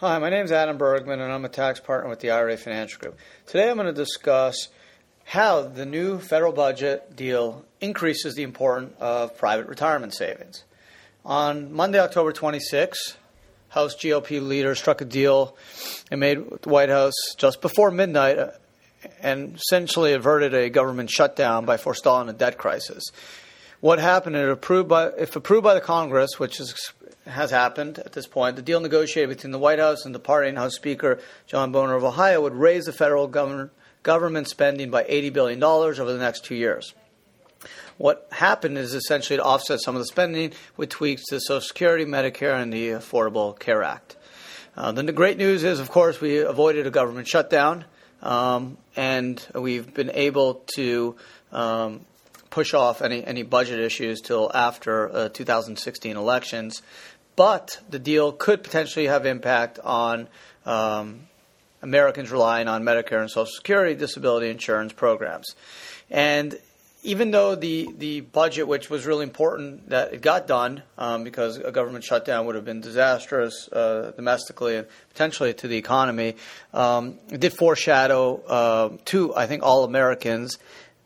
Hi, my name is Adam Bergman, and I'm a tax partner with the IRA Financial Group. Today I'm going to discuss how the new federal budget deal increases the importance of private retirement savings. On Monday, October 26, House GOP leaders struck a deal and made with the White House just before midnight uh, and essentially averted a government shutdown by forestalling a debt crisis. What happened, if approved by, if approved by the Congress, which is has happened at this point. The deal negotiated between the White House and departing House Speaker John Boehner of Ohio would raise the federal government, government spending by $80 billion over the next two years. What happened is essentially to offset some of the spending with tweaks to Social Security, Medicare, and the Affordable Care Act. Uh, then the great news is, of course, we avoided a government shutdown, um, and we've been able to um, push off any, any budget issues till after uh, 2016 elections. But the deal could potentially have impact on um, Americans relying on Medicare and Social Security disability insurance programs. And even though the, the budget, which was really important that it got done, um, because a government shutdown would have been disastrous uh, domestically and potentially to the economy, um, it did foreshadow uh, to, I think, all Americans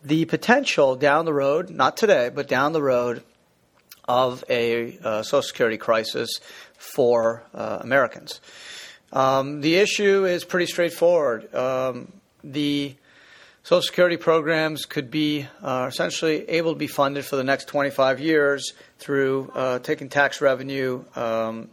the potential down the road, not today, but down the road, of a uh, Social Security crisis for uh, Americans. Um, the issue is pretty straightforward. Um, the Social Security programs could be uh, essentially able to be funded for the next 25 years through uh, taking tax revenue, um,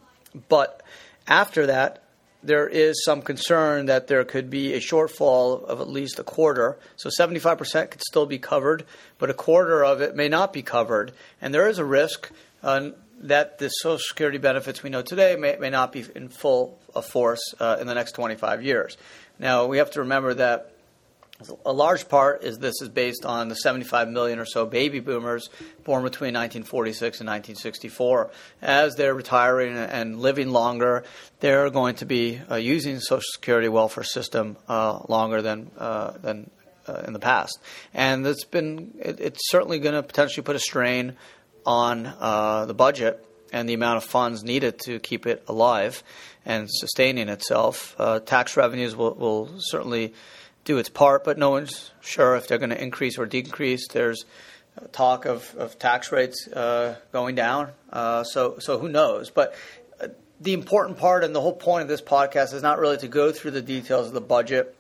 but after that, there is some concern that there could be a shortfall of at least a quarter. So 75% could still be covered, but a quarter of it may not be covered. And there is a risk uh, that the Social Security benefits we know today may, may not be in full force uh, in the next 25 years. Now, we have to remember that a large part is this is based on the 75 million or so baby boomers born between 1946 and 1964. As they're retiring and living longer, they're going to be uh, using the Social Security welfare system uh, longer than uh, than uh, in the past, and it's been it, it's certainly going to potentially put a strain on uh, the budget and the amount of funds needed to keep it alive and sustaining itself. Uh, tax revenues will, will certainly do its part, but no one's sure if they're going to increase or decrease. There's talk of, of tax rates uh, going down, uh, so so who knows? But uh, the important part and the whole point of this podcast is not really to go through the details of the budget.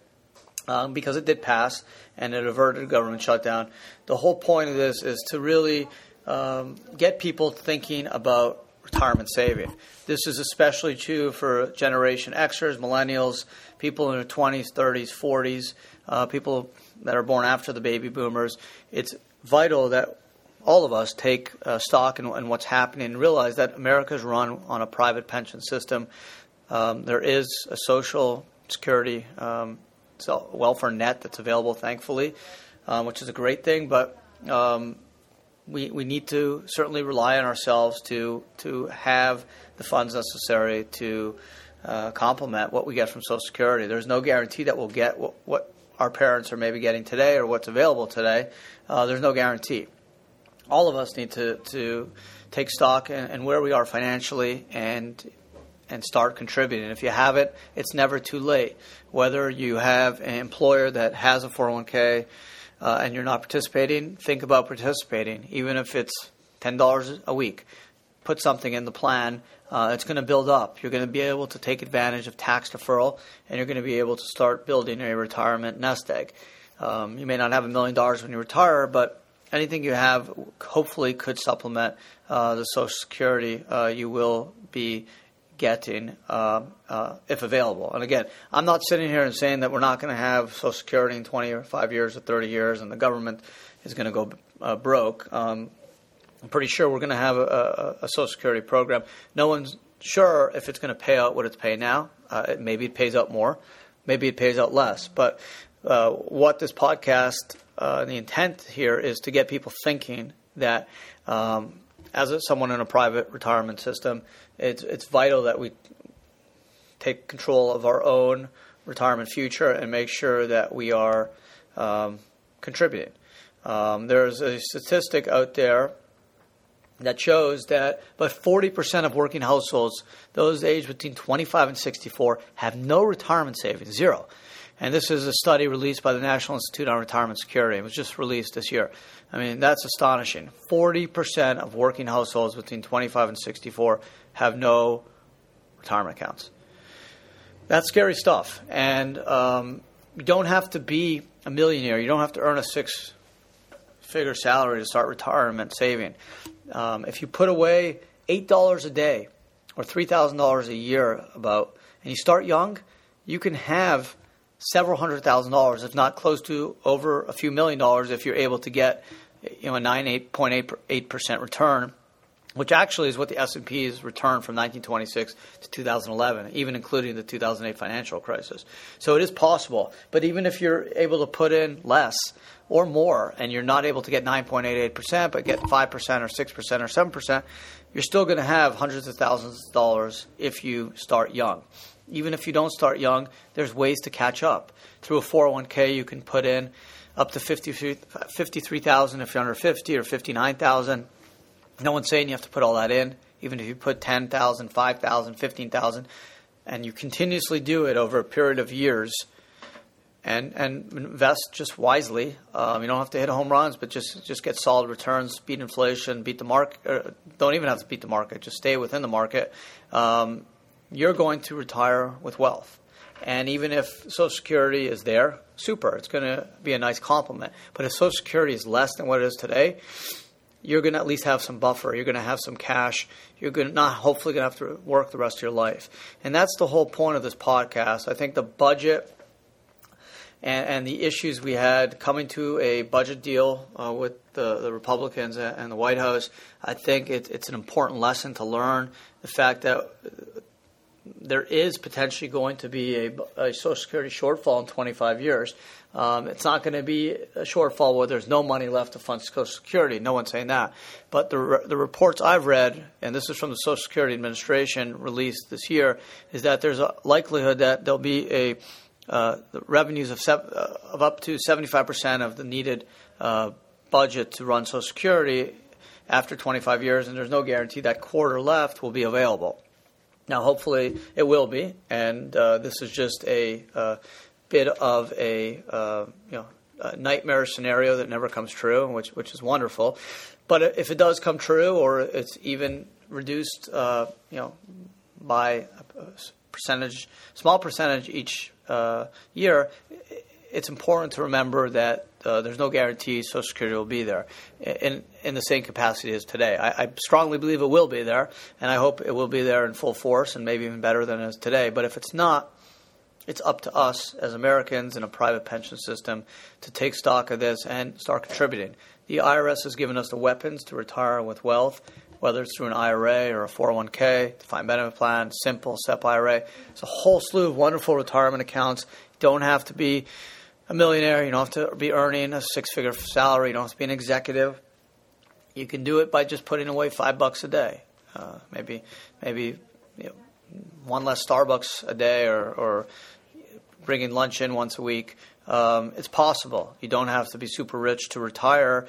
Um, because it did pass and it averted a government shutdown. The whole point of this is to really um, get people thinking about retirement saving. This is especially true for Generation Xers, millennials, people in their 20s, 30s, 40s, uh, people that are born after the baby boomers. It's vital that all of us take uh, stock in, in, what's happening and realize that America is run on a private pension system. Um, there is a social security um, welfare net that's available, thankfully, um, which is a great thing, but um, we, we need to certainly rely on ourselves to to have the funds necessary to uh, complement what we get from Social Security. There's no guarantee that we'll get what, what our parents are maybe getting today or what's available today. Uh, there's no guarantee. All of us need to, to take stock in, in where we are financially and and start contributing. If you have it, it's never too late. Whether you have an employer that has a 401k, uh, and you're not participating, think about participating, even if it's $10 a week. Put something in the plan. Uh, it's going to build up. You're going to be able to take advantage of tax deferral, and you're going to be able to start building a retirement nest egg. Um, you may not have a million dollars when you retire, but anything you have hopefully could supplement uh, the Social Security uh, you will be getting uh, uh, if available. And again, I'm not sitting here and saying that we're not going to have Social Security in 25 years or 30 years and the government is going to go uh, broke. Um, I'm pretty sure we're going to have a, a, a, Social Security program. No one's sure if it's going to pay out what it's paying now. Uh, maybe it pays out more, maybe it pays out less. But uh, what this podcast, uh, the intent here is to get people thinking that um, as someone in a private retirement system, it's it's vital that we take control of our own retirement future and make sure that we are um, contributing. Um, there's a statistic out there that shows that but 40% of working households, those aged between 25 and 64, have no retirement savings, zero. And this is a study released by the National Institute on Retirement Security. It was just released this year. I mean, that's astonishing. 40% of working households between 25 and 64 have no retirement accounts. That's scary stuff. And um, you don't have to be a millionaire, you don't have to earn a six figure salary to start retirement saving. Um, if you put away $8 a day or $3,000 a year about, and you start young, you can have several hundred thousand dollars, if not close to over a few million dollars, if you're able to get you know a nine eight point eight eight percent return, which actually is what the S&P P's returned from 1926 to 2011, even including the 2008 financial crisis. So it is possible, but even if you're able to put in less or more, and you're not able to get 9.88 percent, but get five percent or six percent or seven percent, you're still going to have hundreds of thousands of dollars if you start young even if you don't start young, there's ways to catch up. Through a 401k, you can put in up to 53,000 if you're under 50 or 59,000. No one's saying you have to put all that in, even if you put 10,000, 5,000, 15,000, and you continuously do it over a period of years and, and invest just wisely. Um, you don't have to hit home runs, but just, just get solid returns, beat inflation, beat the market. don't even have to beat the market, just stay within the market. Um, you're going to retire with wealth. And even if Social Security is there, super, it's going to be a nice complement. But if Social Security is less than what it is today, you're going to at least have some buffer. You're going to have some cash. You're going to not hopefully going to have to work the rest of your life. And that's the whole point of this podcast. I think the budget and, and the issues we had coming to a budget deal uh, with the, the, Republicans and the White House, I think it, it's an important lesson to learn. The fact that there is potentially going to be a, a, Social Security shortfall in 25 years. Um, it's not going to be a shortfall where there's no money left to fund Social Security. No one's saying that. But the, the reports I've read, and this is from the Social Security Administration released this year, is that there's a likelihood that there'll be a uh, revenues of, uh, of up to 75% of the needed uh, budget to run Social Security after 25 years, and there's no guarantee that quarter left will be available. Now, hopefully, it will be, and uh, this is just a uh, bit of a uh, you know a nightmare scenario that never comes true, which which is wonderful. But if it does come true, or it's even reduced, uh, you know, by a percentage, small percentage each uh, year, it's important to remember that uh, there's no guarantee Social Security will be there in in the same capacity as today. I, I, strongly believe it will be there, and I hope it will be there in full force and maybe even better than it is today. But if it's not, it's up to us as Americans in a private pension system to take stock of this and start contributing. The IRS has given us the weapons to retire with wealth, whether it's through an IRA or a 401k, defined benefit plan, simple SEP IRA. It's a whole slew of wonderful retirement accounts. You don't have to be a millionaire. You don't have to be earning a six figure salary. You don't have to be an executive. You can do it by just putting away five bucks a day. Uh, maybe maybe you know, one less Starbucks a day or, or bringing lunch in once a week. Um, it's possible. You don't have to be super rich to retire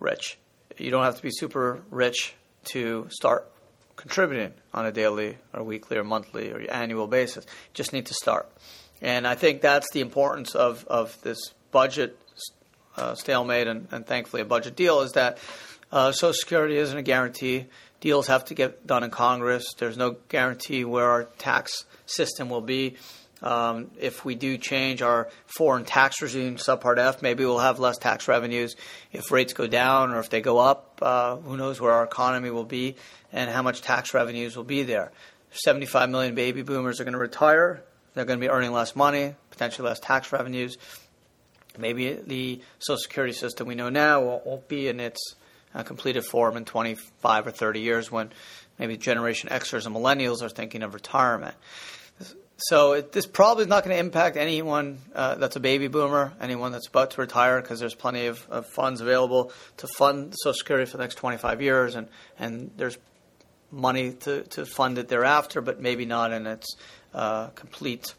rich. You don't have to be super rich to start contributing on a daily or weekly or monthly or annual basis. You just need to start. And I think that's the importance of, of this budget uh, stalemate and, and, thankfully a budget deal is that uh, Social Security isn't a guarantee. Deals have to get done in Congress. There's no guarantee where our tax system will be. Um, if we do change our foreign tax regime, subpart F, maybe we'll have less tax revenues. If rates go down or if they go up, uh, who knows where our economy will be and how much tax revenues will be there. 75 million baby boomers are going to retire. They're going to be earning less money, potentially less tax revenues. Maybe the Social Security system we know now won't, be in its uh, completed form in 25 or 30 years when maybe Generation Xers and Millennials are thinking of retirement. So it, this probably is not going to impact anyone uh, that's a baby boomer, anyone that's about to retire, because there's plenty of, of, funds available to fund Social Security for the next 25 years, and, and there's money to, to fund it thereafter, but maybe not in its uh, complete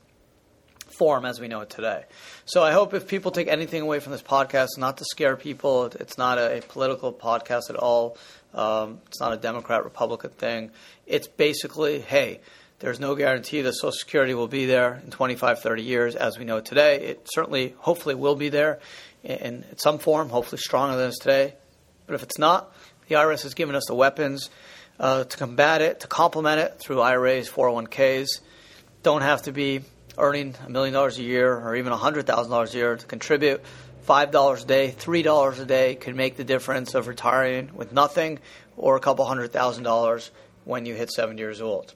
form as we know it today. So I hope if people take anything away from this podcast, not to scare people, it's not a, a political podcast at all. Um, it's not a Democrat Republican thing. It's basically, hey, there's no guarantee that Social Security will be there in 25, 30 years as we know today. It certainly, hopefully, will be there in, in some form, hopefully stronger than it is today. But if it's not, the IRS has given us the weapons uh, to combat it, to complement it through IRAs, 401ks. Don't have to be earning a million dollars a year or even a $100,000 a year to contribute. $5 a day, $3 a day could make the difference of retiring with nothing or a couple hundred thousand dollars when you hit 70 years old.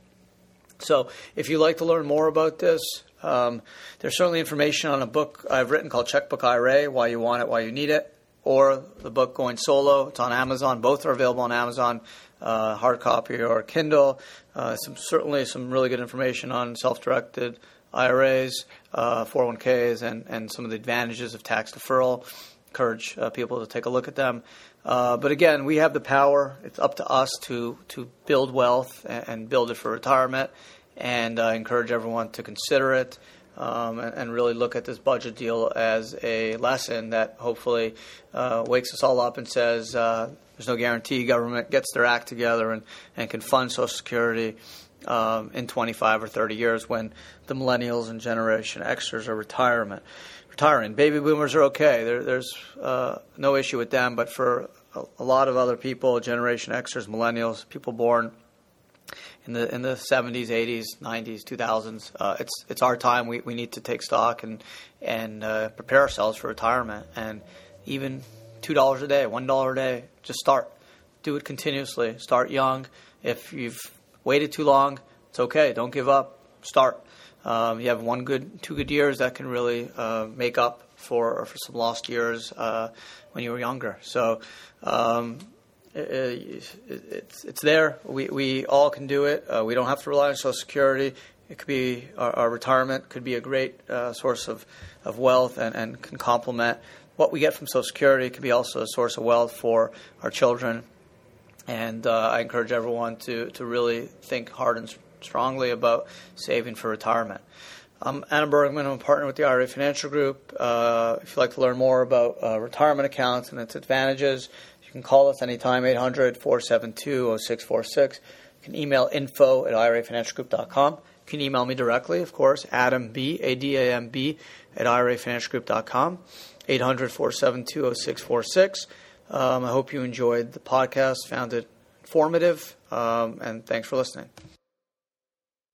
So, if you'd like to learn more about this, um, there's certainly information on a book I've written called Checkbook IRA Why You Want It, Why You Need It, or the book Going Solo. It's on Amazon. Both are available on Amazon, uh, hard copy or Kindle. Uh, some, certainly some really good information on self directed IRAs, uh, 401ks, and, and some of the advantages of tax deferral. Encourage uh, people to take a look at them. Uh, but again, we have the power. It's up to us to to build wealth and, and build it for retirement. And I encourage everyone to consider it um, and, and, really look at this budget deal as a lesson that hopefully uh, wakes us all up and says uh, there's no guarantee government gets their act together and, and can fund Social Security um, in 25 or 30 years when the millennials and Generation Xers are retirement retiring. Baby boomers are okay. There, there's uh, no issue with them, but for a, a, lot of other people, Generation Xers, millennials, people born in the in the 70s, 80s, 90s, 2000s, uh, it's it's our time. We we need to take stock and and uh, prepare ourselves for retirement. And even two dollars a day, one dollar a day, just start. Do it continuously. Start young. If you've waited too long, it's okay. Don't give up. Start. Um, you have one good, two good years that can really uh, make up for for some lost years uh, when you were younger. So um, it's it's there. We we all can do it. Uh, we don't have to rely on Social Security. It could be our, our retirement could be a great uh, source of, of wealth and, and can complement what we get from Social Security. It could be also a source of wealth for our children. And uh, I encourage everyone to, to really think hard and strongly about saving for retirement. I'm Adam Bergman. I'm a partner with the IRA Financial Group. Uh, if you'd like to learn more about uh, retirement accounts and its advantages, you can call us anytime, 800 472 0646. You can email info at irafinancialgroup.com. You can email me directly, of course, Adam B, A D A M B, at irafinancialgroup.com, 800 472 0646. Um, I hope you enjoyed the podcast, found it informative, um, and thanks for listening.